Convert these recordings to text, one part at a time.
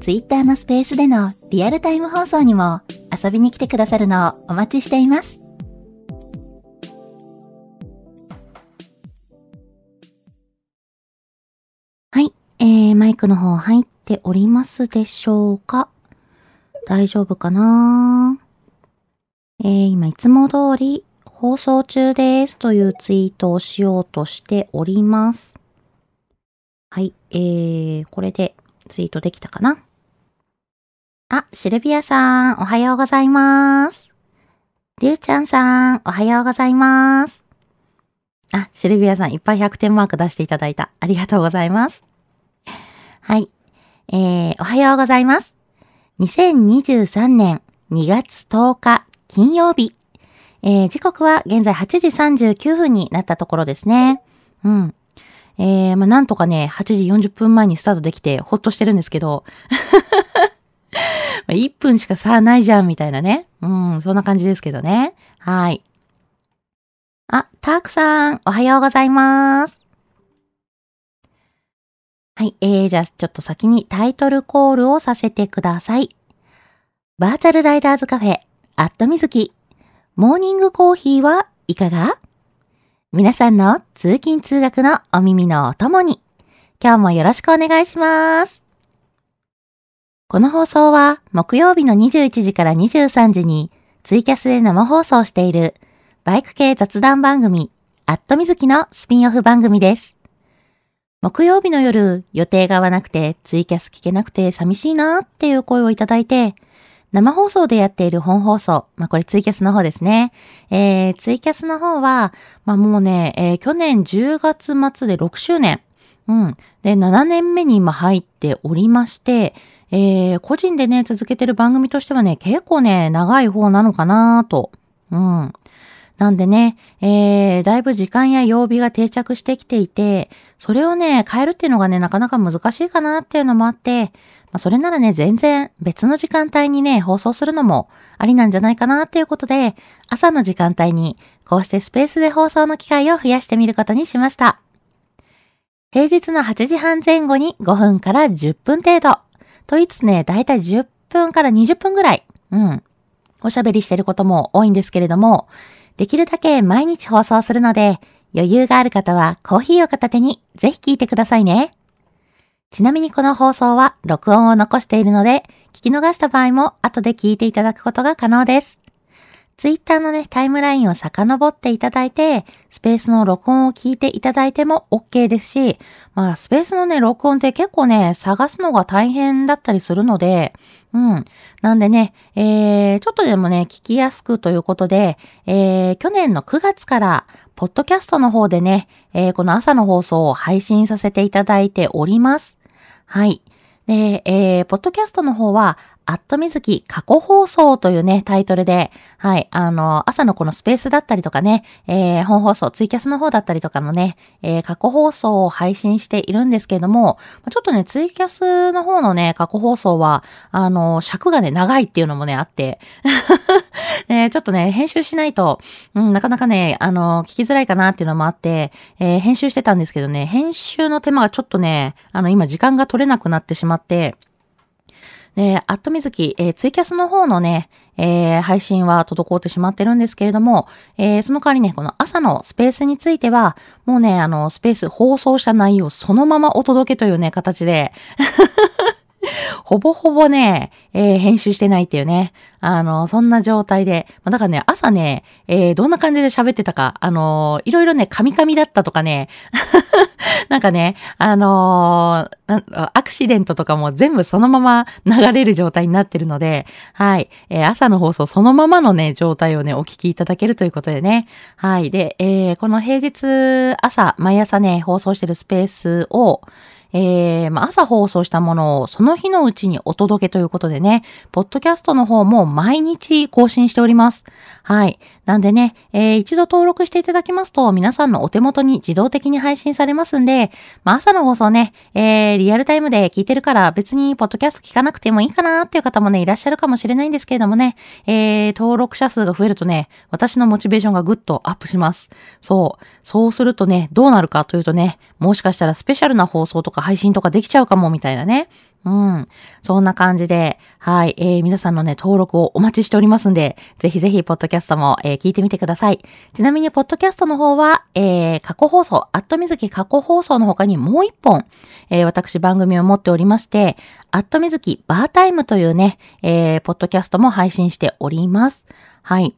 Twitter のスペースでのリアルタイム放送にも遊びに来てくださるのをお待ちしています。はい、えー、マイクの方入っておりますでしょうか？大丈夫かな？えー、今いつも通り放送中ですというツイートをしようとしております。はい、えー、これでツイートできたかな？あ、シルビアさん、おはようございます。りゅうちゃんさん、おはようございます。あ、シルビアさん、いっぱい100点マーク出していただいた。ありがとうございます。はい。えー、おはようございます。2023年2月10日金曜日。えー、時刻は現在8時39分になったところですね。うん。えー、まあ、なんとかね、8時40分前にスタートできて、ほっとしてるんですけど。1分しか差ないじゃん、みたいなね。うん、そんな感じですけどね。はい。あ、タークさん、おはようございます。はい、えー、じゃあちょっと先にタイトルコールをさせてください。バーチャルライダーズカフェ、アットみずき、モーニングコーヒーはいかが？皆さんの通勤通学のお耳のお供に、今日もよろしくお願いします。この放送は木曜日の21時から23時にツイキャスで生放送しているバイク系雑談番組アットみずきのスピンオフ番組です。木曜日の夜予定が合わなくてツイキャス聞けなくて寂しいなーっていう声をいただいて生放送でやっている本放送。まあ、これツイキャスの方ですね。えー、ツイキャスの方は、まあ、もうね、えー、去年10月末で6周年。うん。で、7年目に今入っておりまして、えー、個人でね、続けてる番組としてはね、結構ね、長い方なのかなと。うん。なんでね、えー、だいぶ時間や曜日が定着してきていて、それをね、変えるっていうのがね、なかなか難しいかなっていうのもあって、まあ、それならね、全然別の時間帯にね、放送するのもありなんじゃないかなっていうことで、朝の時間帯にこうしてスペースで放送の機会を増やしてみることにしました。平日の8時半前後に5分から10分程度。といつね、だいたい10分から20分ぐらい、うん、おしゃべりしてることも多いんですけれども、できるだけ毎日放送するので、余裕がある方はコーヒーを片手にぜひ聞いてくださいね。ちなみにこの放送は録音を残しているので、聞き逃した場合も後で聞いていただくことが可能です。ツイッターのね、タイムラインを遡っていただいて、スペースの録音を聞いていただいても OK ですし、まあ、スペースのね、録音って結構ね、探すのが大変だったりするので、うん。なんでね、えー、ちょっとでもね、聞きやすくということで、えー、去年の9月から、ポッドキャストの方でね、えー、この朝の放送を配信させていただいております。はい。で、えー、ポッドキャストの方は、アットみずき過去放送というね、タイトルで、はい、あの、朝のこのスペースだったりとかね、えー、本放送、ツイキャスの方だったりとかのね、えー、過去放送を配信しているんですけれども、ちょっとね、ツイキャスの方のね、過去放送は、あの、尺がね、長いっていうのもね、あって、え ちょっとね、編集しないと、うん、なかなかね、あの、聞きづらいかなっていうのもあって、えー、編集してたんですけどね、編集の手間がちょっとね、あの、今時間が取れなくなってしまって、で、アットみずき、えー、ツイキャスの方のね、えー、配信は滞ってしまってるんですけれども、えー、その代わりね、この朝のスペースについては、もうね、あの、スペース放送した内容そのままお届けというね、形で。ほぼほぼね、えー、編集してないっていうね。あの、そんな状態で。だからね、朝ね、えー、どんな感じで喋ってたか、あのいろいろね、カミカミだったとかね、なんかね、あのー、アクシデントとかも全部そのまま流れる状態になってるので、はい、えー、朝の放送そのままのね、状態をね、お聞きいただけるということでね、はい、で、えー、この平日朝、毎朝ね、放送してるスペースを、えー、まあ、朝放送したものをその日のうちにお届けということでね、ポッドキャストの方も毎日更新しております。はい。なんでね、えー、一度登録していただきますと、皆さんのお手元に自動的に配信されますんで、まあ、朝の放送ね、えー、リアルタイムで聞いてるから別にポッドキャスト聞かなくてもいいかなっていう方もね、いらっしゃるかもしれないんですけれどもね、えー、登録者数が増えるとね、私のモチベーションがぐっとアップします。そう。そうするとね、どうなるかというとね、もしかしたらスペシャルな放送とか配信とかできちゃうかもみたいなね。うん。そんな感じで、はい。えー、皆さんのね、登録をお待ちしておりますんで、ぜひぜひ、ポッドキャストも、えー、聞いてみてください。ちなみに、ポッドキャストの方は、えー、過去放送、アットみずき過去放送の他にもう一本、えー、私番組を持っておりまして、アットみずきバータイムというね、えー、ポッドキャストも配信しております。はい。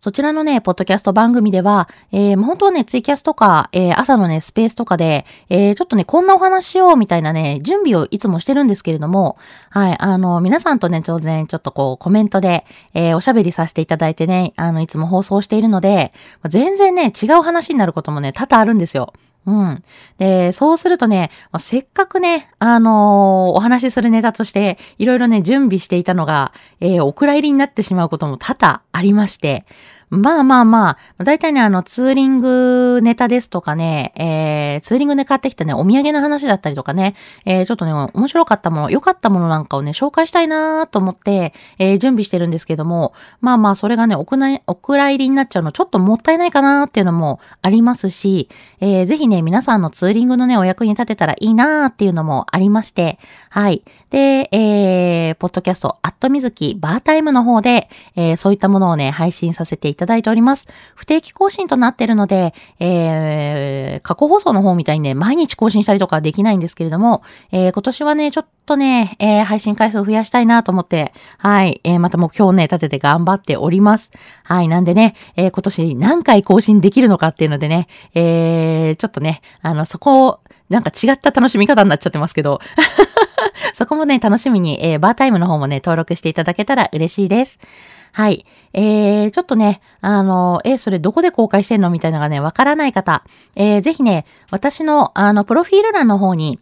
そちらのね、ポッドキャスト番組では、えー、本当はね、ツイキャスとか、えー、朝のね、スペースとかで、えー、ちょっとね、こんなお話しようみたいなね、準備をいつもしてるんですけれども、はい、あの、皆さんとね、当然、ちょっとこう、コメントで、えー、おしゃべりさせていただいてね、あの、いつも放送しているので、全然ね、違う話になることもね、多々あるんですよ。うん。で、そうするとね、せっかくね、あのー、お話しするネタとして、いろいろね、準備していたのが、えー、お蔵入りになってしまうことも多々ありまして、まあまあまあ、だいたいね、あの、ツーリングネタですとかね、えー、ツーリングで買ってきたね、お土産の話だったりとかね、えー、ちょっとね、面白かったもの、良かったものなんかをね、紹介したいなと思って、えー、準備してるんですけども、まあまあ、それがね、おくなお蔵入りになっちゃうの、ちょっともったいないかなっていうのもありますし、えー、ぜひね、皆さんのツーリングのね、お役に立てたらいいなっていうのもありまして、はい。で、えー、ポッドキャスト、アットミズキ、バータイムの方で、えー、そういったものをね、配信させていただいております。不定期更新となっているので、えー、過去放送の方みたいにね、毎日更新したりとかできないんですけれども、えー、今年はね、ちょっとね、えー、配信回数を増やしたいなと思って、はい、えー、また目標をね、立てて頑張っております。はい、なんでね、えー、今年何回更新できるのかっていうのでね、えー、ちょっとね、あの、そこを、なんか違った楽しみ方になっちゃってますけど、そこもね、楽しみに、えー、バータイムの方もね、登録していただけたら嬉しいです。はい。えー、ちょっとね、あの、えー、それどこで公開してんのみたいなのがね、わからない方、えー、ぜひね、私の、あの、プロフィール欄の方に、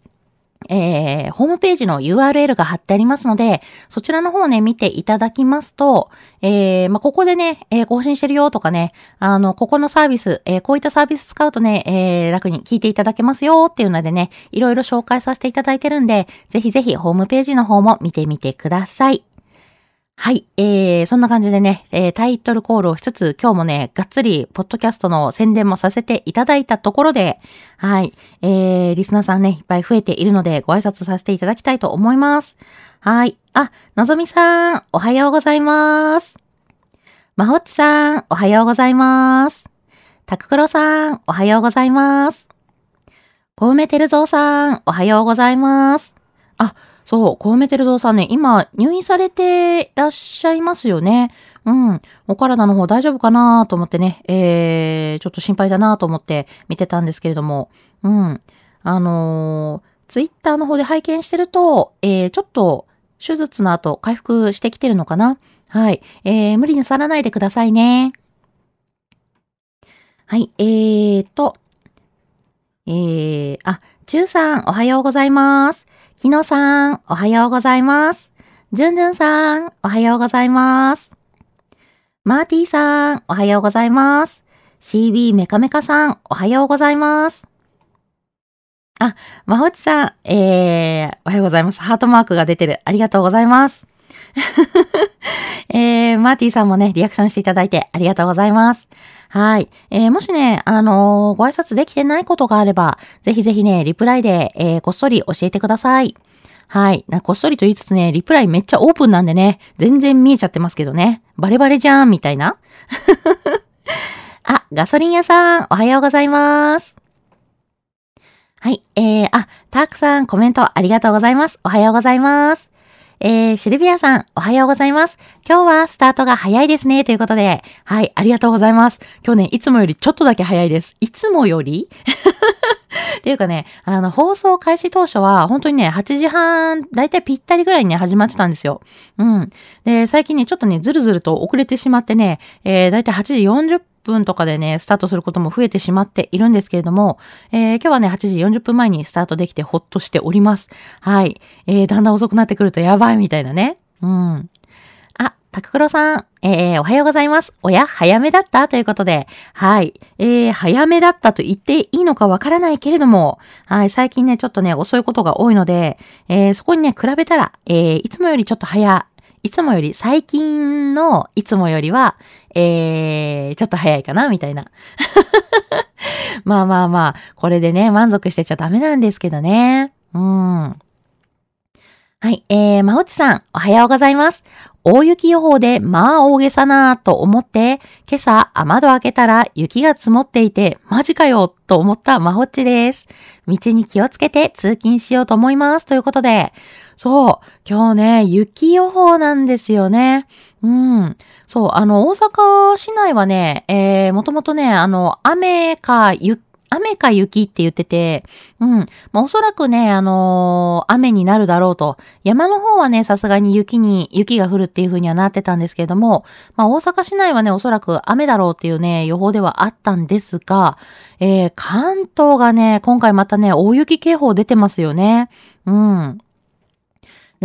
えー、ホームページの URL が貼ってありますので、そちらの方ね、見ていただきますと、えー、まあ、ここでね、えー、更新してるよとかね、あの、ここのサービス、え、こういったサービス使うとね、え、楽に聞いていただけますよっていうのでね、いろいろ紹介させていただいてるんで、ぜひぜひホームページの方も見てみてください。はい。えー、そんな感じでね、えー、タイトルコールをしつつ、今日もね、がっつり、ポッドキャストの宣伝もさせていただいたところで、はい。えー、リスナーさんね、いっぱい増えているので、ご挨拶させていただきたいと思います。はい。あ、のぞみさん、おはようございます。まほっちさん、おはようございます。たくくろさん、おはようございます。こうめてるぞうさん、おはようございます。あ、そう、コウメテルドさんね、今入院されてらっしゃいますよね。うん。お体の方大丈夫かなと思ってね、えー、ちょっと心配だなと思って見てたんですけれども、うん。あのー、ツイッターの方で拝見してると、えー、ちょっと手術の後回復してきてるのかなはい。えー、無理にさらないでくださいね。はい。えーと、えー、あ、ちゅうさん、おはようございます。きのさん、おはようございます。じゅんじゅんさん、おはようございます。マーティーさん、おはようございます。CB メカメカさん、おはようございます。あ、まほちさん、えー、おはようございます。ハートマークが出てる。ありがとうございます。えー、マーティーさんもね、リアクションしていただいてありがとうございます。はい。えー、もしね、あのー、ご挨拶できてないことがあれば、ぜひぜひね、リプライで、えー、こっそり教えてください。はい。なこっそりと言いつつね、リプライめっちゃオープンなんでね、全然見えちゃってますけどね。バレバレじゃん、みたいな。あ、ガソリン屋さん、おはようございます。はい。えー、あ、たくさんコメントありがとうございます。おはようございます。えー、シルビアさん、おはようございます。今日はスタートが早いですね。ということで、はい、ありがとうございます。今日ね、いつもよりちょっとだけ早いです。いつもより？っていうかね、あの、放送開始当初は、本当にね、8時半、だいたいぴったりぐらいにね、始まってたんですよ。うん。で、最近ね、ちょっとね、ずるずると遅れてしまってね、えー、だいたい8時40分とかでね、スタートすることも増えてしまっているんですけれども、えー、今日はね、8時40分前にスタートできてほっとしております。はい。えー、だんだん遅くなってくるとやばいみたいなね。うん。あ、タククロさん、えー、おはようございます。おや、早めだった？ということで、はい。えー、早めだったと言っていいのかわからないけれども、はい、最近ね、ちょっとね、遅いことが多いので、えー、そこにね、比べたら、えー、いつもよりちょっと早、いつもより、最近のいつもよりは、えー、ちょっと早いかな、みたいな。まあまあまあ、これでね、満足してちゃダメなんですけどね。うん。はい、えー、まほちさん、おはようございます。大雪予報で、まあ大げさなぁと思って、今朝雨戸開けたら雪が積もっていて、マジかよと思ったまほっちです。道に気をつけて通勤しようと思います。ということで、そう、今日ね、雪予報なんですよね。うん。そう、あの、大阪市内はね、えー、もともとね、あの、雨か雪、雨か雪って言ってて、うん。まあ、おそらくね、あのー雨になるだろうと。山の方はね、さすがに雪に、雪が降るっていう風にはなってたんですけれども、まあ、大阪市内はね、おそらく雨だろうっていうね、予報ではあったんですが、えー、関東がね、今回またね、大雪警報出てますよね。うん。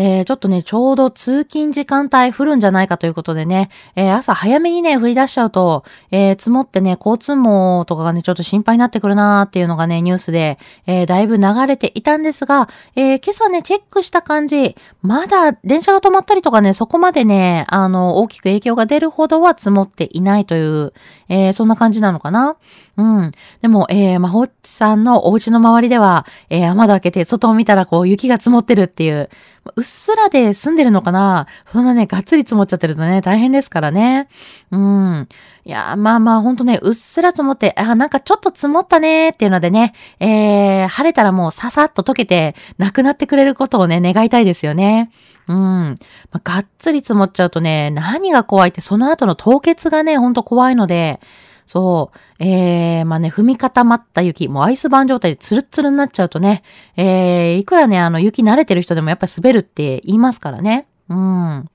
で、ちょっとね、ちょうど通勤時間帯降るんじゃないかということでね、えー朝早めにね、降り出しちゃうと、えー積もってね、交通網とかがね、ちょっと心配になってくるなーっていうのがね、ニュースで、えだいぶ流れていたんですが、え今朝ね、チェックした感じ、まだ電車が止まったりとかね、そこまでね、あの、大きく影響が出るほどは積もっていないという、えそんな感じなのかな。うん。でも、えー、まほっちさんのお家の周りでは、えー雨戸開けて外を見たらこう雪が積もってるっていう、うっすらで住んでるのかなそんなね、がっつり積もっちゃってるとね、大変ですからね。うん。いやー、まあまあ、ほんとね、うっすら積もって、あ、なんかちょっと積もったねーっていうのでね、えー、晴れたらもうささっと溶けて、なくなってくれることをね、願いたいですよね。うん。まあ、がっつり積もっちゃうとね、何が怖いって、その後の凍結がね、ほんと怖いので、そう。えー、まあね、踏み固まった雪、もうアイスバーン状態でツルツルになっちゃうとね、えー、いくらね、あの、雪慣れてる人でもやっぱり滑るって言いますからね。うん。ま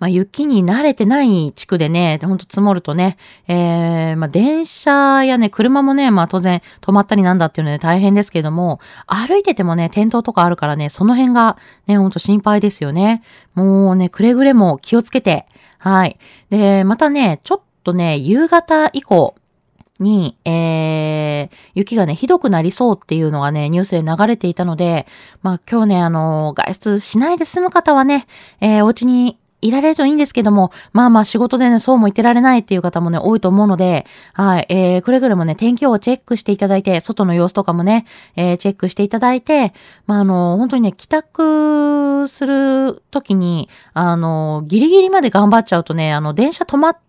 あ、雪に慣れてない地区でね、ほんと積もるとね、えー、まあ、電車やね、車もね、まあ、当然止まったりなんだっていうので大変ですけれども、歩いててもね、転倒とかあるからね、その辺がね、ほんと心配ですよね。もうね、くれぐれも気をつけて、はい。で、またね、ちょっととね、夕方以降、に、えー、雪がね、ひどくなりそうっていうのがね、ニュースで流れていたので、まあ今日ね、あの外出しないで済む方はね、えー、お家にいられるといいんですけども、まあまあ仕事でね、そうも言ってられないっていう方もね、多いと思うので、はい、えー、くれぐれもね、天気予報をチェックしていただいて、外の様子とかもね、えー、チェックしていただいて、まああの、本当にね、帰宅するときに、あの、ギリギリまで頑張っちゃうとね、あの、電車止まって、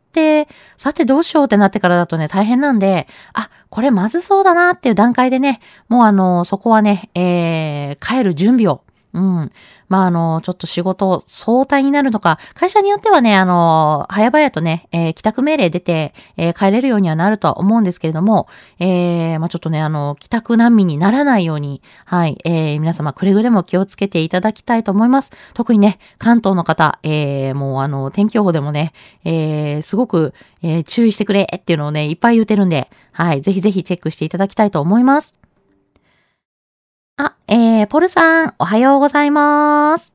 さてどうしようってなってからだとね、大変なんで、あ、これまずそうだなっていう段階でね、もうあの、そこはね、えー、帰る準備を、うん。まあ、あの、ちょっと仕事、相対になるのか、会社によってはね、あの、早々とね、えー帰宅命令出て、えー帰れるようにはなるとは思うんですけれども、えーまあ、ちょっとね、あの、帰宅難民にならないように、はい、えー皆様くれぐれも気をつけていただきたいと思います。特にね、関東の方、えーもうあの、天気予報でもね、えーすごく、えー注意してくれっていうのをね、いっぱい言ってるんで、はい、ぜひぜひチェックしていただきたいと思います。あ、えー、ポルさん、おはようございます。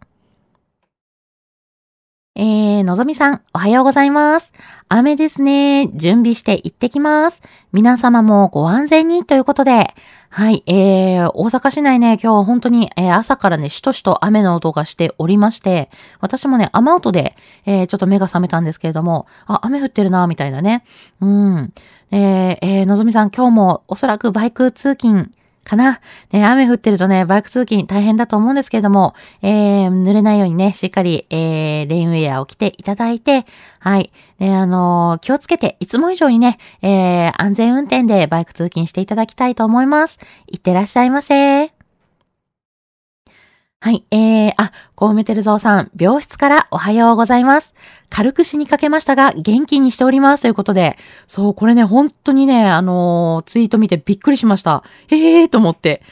えー、のぞみさん、おはようございます。雨ですね。準備して行ってきます。皆様もご安全にということで、はい、えー、大阪市内ね、今日は本当に、えー朝からね、しとしと雨の音がしておりまして、私もね、雨音で、えーちょっと目が覚めたんですけれども、あ、雨降ってるな、みたいなね。うん。えー、えーのぞみさん、今日もおそらくバイク通勤かな。ね、雨降ってるとね、バイク通勤大変だと思うんですけれども、えー、濡れないようにね、しっかり、えー、レインウェアを着ていただいて、はい。ね、あのー、気をつけて、いつも以上にね、えー、安全運転でバイク通勤していただきたいと思います。いってらっしゃいませ。はい、えー、あ、コウメテルゾウさん、病室からおはようございます。軽く死にかけましたが、元気にしております。ということで、そう、これね、本当にね、あのー、ツイート見てびっくりしました。へえーと思って。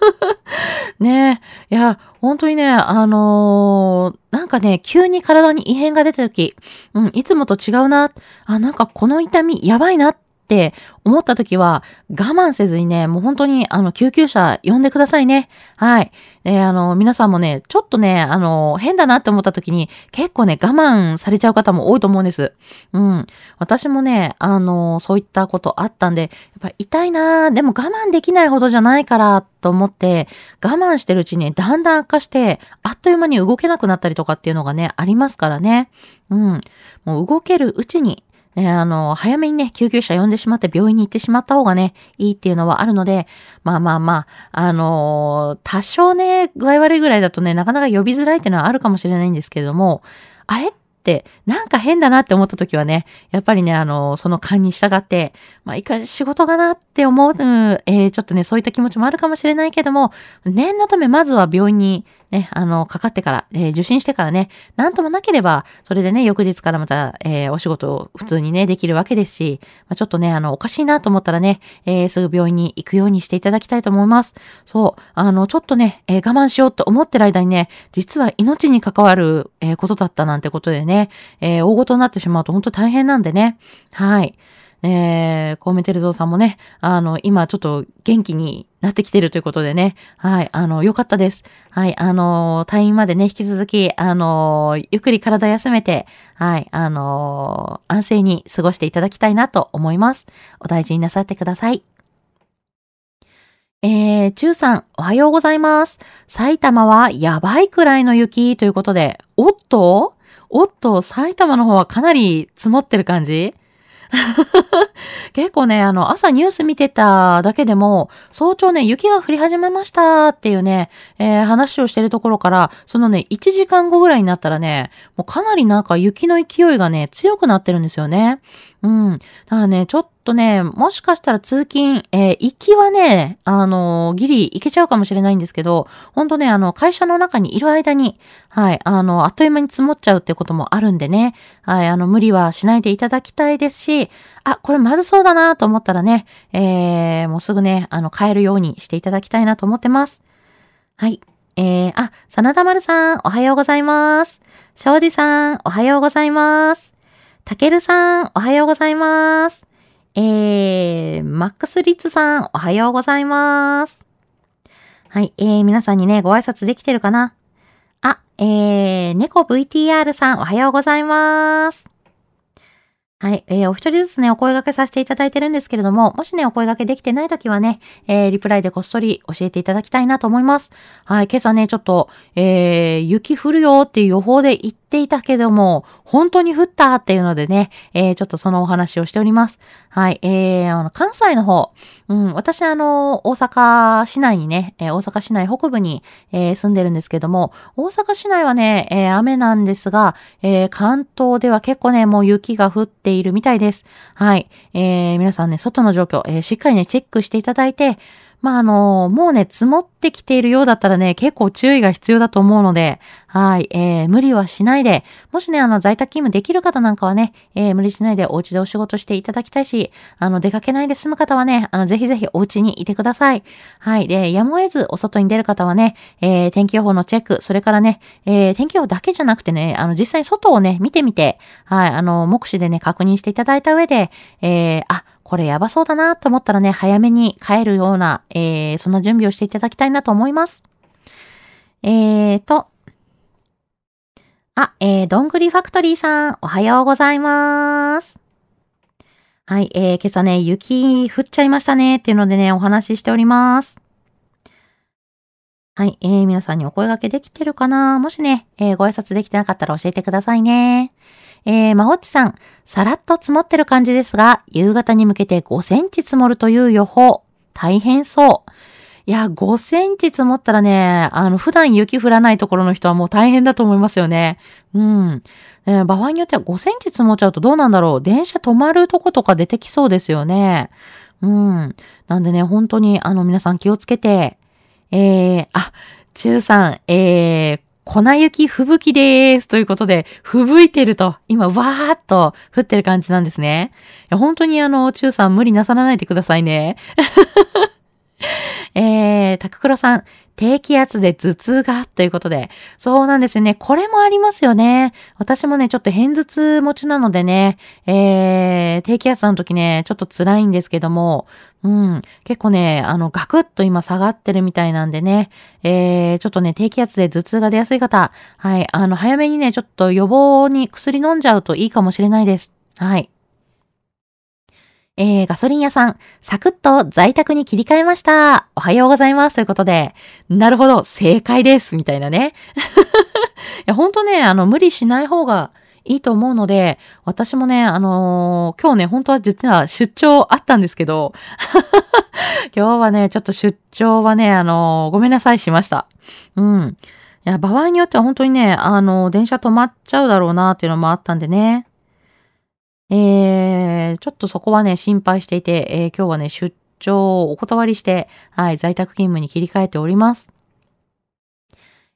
ねえいや、本当にね、あのー、なんかね、急に体に異変が出た時、うん、いつもと違うな、あ、なんかこの痛みやばいなっって思った時は我慢せずにね、もう本当にあの救急車呼んでくださいね。はい。え、あの、皆さんもね、ちょっとね、あの、変だなって思った時に結構ね、我慢されちゃう方も多いと思うんです。うん。私もね、あの、そういったことあったんで、やっぱ痛いなでも我慢できないほどじゃないからと思って、我慢してるうちにだんだん悪化して、あっという間に動けなくなったりとかっていうのがね、ありますからね。うん。もう動けるうちにね、あの、早めにね、救急車呼んでしまって病院に行ってしまった方がね、いいっていうのはあるので、まあまあまあ、あの多少ね、具合悪いぐらいだとね、なかなか呼びづらいっていうのはあるかもしれないんですけれども、あれって、なんか変だなって思った時はね、やっぱりね、あの、その勘に従って、まあ、いか仕事かなって思う、えー、ちょっとね、そういった気持ちもあるかもしれないけども、念のためまずは病院にね、あの、かかってから、えー、受診してからね、なんともなければ、それでね、翌日からまた、えー、お仕事を普通にね、できるわけですし、まあ、ちょっとね、あの、おかしいなと思ったらね、えー、すぐ病院に行くようにしていただきたいと思います。そう、あの、ちょっとね、えー、我慢しようと思ってる間にね、実は命に関わる、えー、ことだったなんてことでね、えー、大ごとになってしまうと本当大変なんでね、はい。えー、コウメテルゾウさんもね、あの、今ちょっと元気になってきてるということでね、はい、あの、よかったです。はい、あの、退院までね、引き続き、あの、ゆっくり体休めて、はい、あの、安静に過ごしていただきたいなと思います。お大事になさってください。えー、中さん、おはようございます。埼玉はやばいくらいの雪ということで、おっと？おっと、埼玉の方はかなり積もってる感じ？結構ね、あの、朝ニュース見てただけでも、早朝ね、雪が降り始めましたっていうね、えー、話をしてるところから、そのね、1時間後ぐらいになったらね、もうかなりなんか雪の勢いがね、強くなってるんですよね。うん。だからね、ちょっとね、もしかしたら通勤、えー、行きはね、あのー、ギリ行けちゃうかもしれないんですけど、ほんとね、あの、会社の中にいる間に、はい、あの、あっという間に積もっちゃうってこともあるんでね、はい、あの、無理はしないでいただきたいですし、あ、これまずそうだなと思ったらね、えー、もうすぐね、あの、変えるようにしていただきたいなと思ってます。はい。えー、あ、真田丸さん、おはようございます。庄司さん、おはようございます。たけるさん、おはようございます。えー、マックスリッツさん、おはようございます。はい、えー、皆さんにね、ご挨拶できてるかな？あ、えー、猫 VTR さん、おはようございます。はい。えー、お一人ずつね、お声掛けさせていただいてるんですけれども、もしね、お声掛けできてないときはね、えー、リプライでこっそり教えていただきたいなと思います。はい。今朝ね、ちょっと、えー、雪降るよっていう予報で言っていたけども、本当に降ったっていうのでね、えー、ちょっとそのお話をしております。はい。えー、あの、関西の方、うん、私あの、大阪市内にね、えー、大阪市内北部に、えー、住んでるんですけども、大阪市内はね、えー、雨なんですが、えー、関東では結構ね、もう雪が降っているみたいです。はい。えー、皆さんね、外の状況、えー、しっかりね、チェックしていただいて、まあ、あの、もうね、積もってきているようだったらね、結構注意が必要だと思うので、はい、えー、無理はしないで、もしね、あの、在宅勤務できる方なんかはね、えー、無理しないでお家でお仕事していただきたいし、あの、出かけないで済む方はね、あの、ぜひぜひお家にいてください。はい、で、やむを得ずお外に出る方はね、えー、天気予報のチェック、それからね、えー、天気予報だけじゃなくてね、あの、実際に外をね、見てみて、はい、あの、目視でね、確認していただいた上で、えー、あ、これやばそうだなと思ったらね、早めに帰るような、えー、そんな準備をしていただきたいなと思います。えーと、あ、えー、どんぐりファクトリーさん、おはようございます。はい、えー、今朝ね、雪降っちゃいましたねっていうのでね、お話ししております。はい、えー、皆さんにお声掛けできてるかな？もしね、えー、ご挨拶できてなかったら教えてくださいね。えー、まほっちさん、さらっと積もってる感じですが、夕方に向けて5センチ積もるという予報。大変そう。いや、5センチ積もったらね、あの、普段雪降らないところの人はもう大変だと思いますよね。うん。えー、場合によっては5センチ積もっちゃうとどうなんだろう。電車止まるとことか出てきそうですよね。うん。なんでね、本当に、あの、皆さん気をつけて、えー、あ、中さん、えー、粉雪吹雪でーす。ということで、吹雪いてると、今、わーっと降ってる感じなんですね。いや本当にあの、中さん無理なさらないでくださいね。えー、タククロさん、低気圧で頭痛がということで。そうなんですよね。これもありますよね。私もね、ちょっと偏頭痛持ちなのでね、えー、低気圧の時ね、ちょっと辛いんですけども、うん、結構ね、あの、ガクッと今下がってるみたいなんでね、えー、ちょっとね、低気圧で頭痛が出やすい方、はい、あの、早めにね、ちょっと予防に薬飲んじゃうといいかもしれないです。はい。えー、ガソリン屋さん、サクッと在宅に切り替えました。おはようございます。ということで、なるほど、正解です。みたいなね。いや、ほんとね、あの、無理しない方がいいと思うので、私もね、あのー、今日ね、本当は実は出張あったんですけど、今日はね、ちょっと出張はね、あのー、ごめんなさいしました。うん。いや、場合によっては本当にね、あのー、電車止まっちゃうだろうなっていうのもあったんでね。えー、ちょっとそこはね、心配していて、えー、今日はね、出張をお断りして、はい、在宅勤務に切り替えております。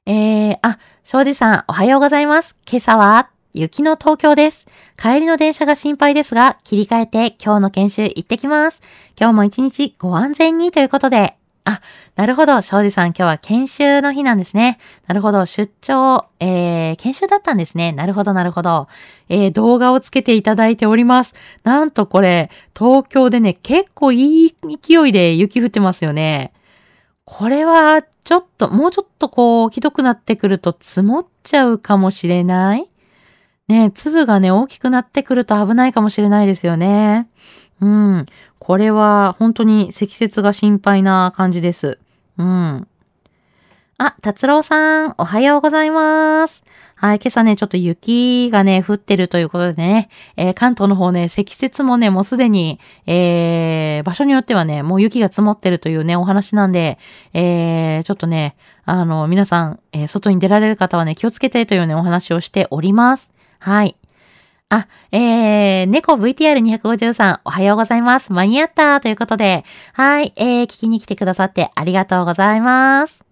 えー、あ、庄司さん、おはようございます。今朝は、雪の東京です。帰りの電車が心配ですが、切り替えて今日の研修行ってきます。今日も一日ご安全にということで、あ、なるほど。庄司さん、今日は研修の日なんですね。なるほど。出張、えー、研修だったんですね。なるほど、なるほど。えー、動画をつけていただいております。なんとこれ、東京でね、結構いい勢いで雪降ってますよね。これは、ちょっと、もうちょっとこう、ひどくなってくると積もっちゃうかもしれないね、粒がね、大きくなってくると危ないかもしれないですよね。うん。これは本当に積雪が心配な感じです。うん。あ、達郎さん、おはようございます。はい、今朝ね、ちょっと雪がね、降ってるということでね、えー、関東の方ね、積雪もね、もうすでに、えー、場所によってはね、もう雪が積もってるというね、お話なんで、えー、ちょっとね、あの、皆さん、え、外に出られる方はね、気をつけてというね、お話をしております。はい。あ、えー、猫 VTR253 おはようございます。間に合ったということで、はい、えー、聞きに来てくださってありがとうございます。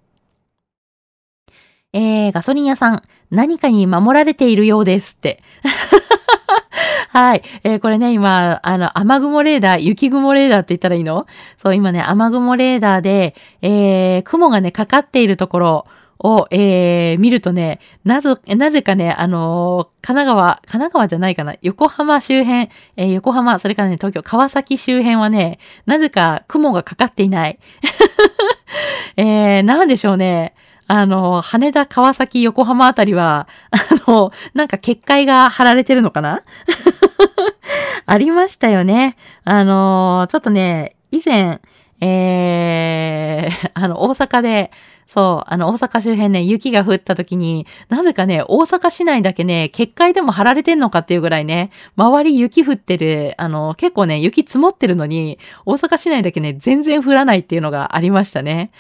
えー、ガソリン屋さん、何かに守られているようですって。はい。えー、これね、今、あの、雨雲レーダー、雪雲レーダーって言ったらいいの？そう、今ね、雨雲レーダーで、えー、雲がね、かかっているところ、を、えー、見るとね、なぜ、なぜかね、あのー、神奈川、神奈川じゃないかな、横浜周辺、えー、横浜、それからね、東京、川崎周辺はね、なぜか雲がかかっていない。えー、なんでしょうね。あの、羽田、川崎、横浜あたりは、あの、なんか結界が張られてるのかな？ありましたよね。あの、ちょっとね、以前、えー、あの、大阪で、そう、あの、大阪周辺ね、雪が降った時に、なぜかね、大阪市内だけね、結界でも貼られてんのかっていうぐらいね、周り雪降ってる、あの、結構ね、雪積もってるのに、大阪市内だけね、全然降らないっていうのがありましたね。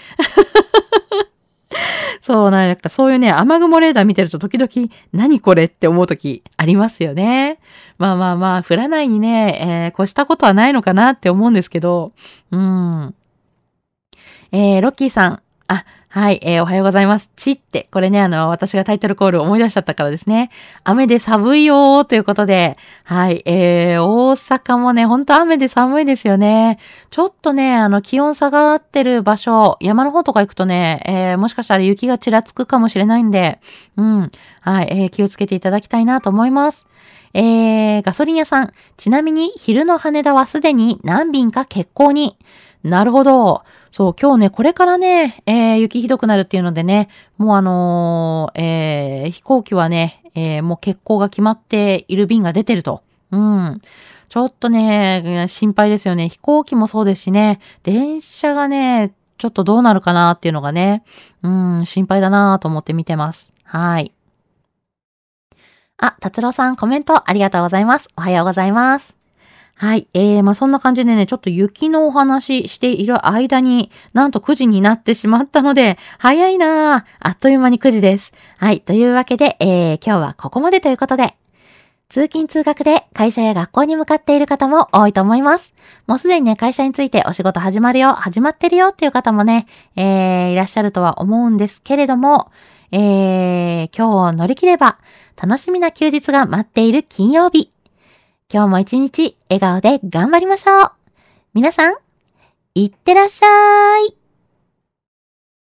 そう、なんかそういうね、雨雲レーダー見てると時々、何これって思う時ありますよね。まあまあまあ、降らないにね、えー、越したことはないのかなって思うんですけど、うん。えー、ロッキーさん、あ、はい、えー、おはようございます。ちって、これね、あの、私がタイトルコール思い出しちゃったからですね。雨で寒いよーということで、はい、えー、大阪もね、ほんと雨で寒いですよね。ちょっとね、あの、気温下がってる場所、山の方とか行くとね、えー、もしかしたら雪がちらつくかもしれないんで、うん、はい、えー、気をつけていただきたいなと思います。えー、ガソリン屋さん。ちなみに、昼の羽田はすでに何便か欠航に。なるほど。そう、今日ね、これからね、えー、雪ひどくなるっていうのでね、もうあのー、えー、飛行機はね、えー、もう欠航が決まっている便が出てると。うん。ちょっとね、心配ですよね。飛行機もそうですしね、電車がね、ちょっとどうなるかなっていうのがね、うん、心配だなと思って見てます。はい。あ、達郎さんコメントありがとうございます。おはようございます。はい。えー、まあ、そんな感じでね、ちょっと雪のお話している間に、なんと9時になってしまったので、早いなぁ。あっという間に9時です。はい。というわけで、えー、今日はここまでということで、通勤通学で会社や学校に向かっている方も多いと思います。もうすでにね、会社についてお仕事始まるよ、始まってるよっていう方もね、えー、いらっしゃるとは思うんですけれども、えー、今日を乗り切れば、楽しみな休日が待っている金曜日。今日も一日笑顔で頑張りましょう。皆さん、いってらっしゃい。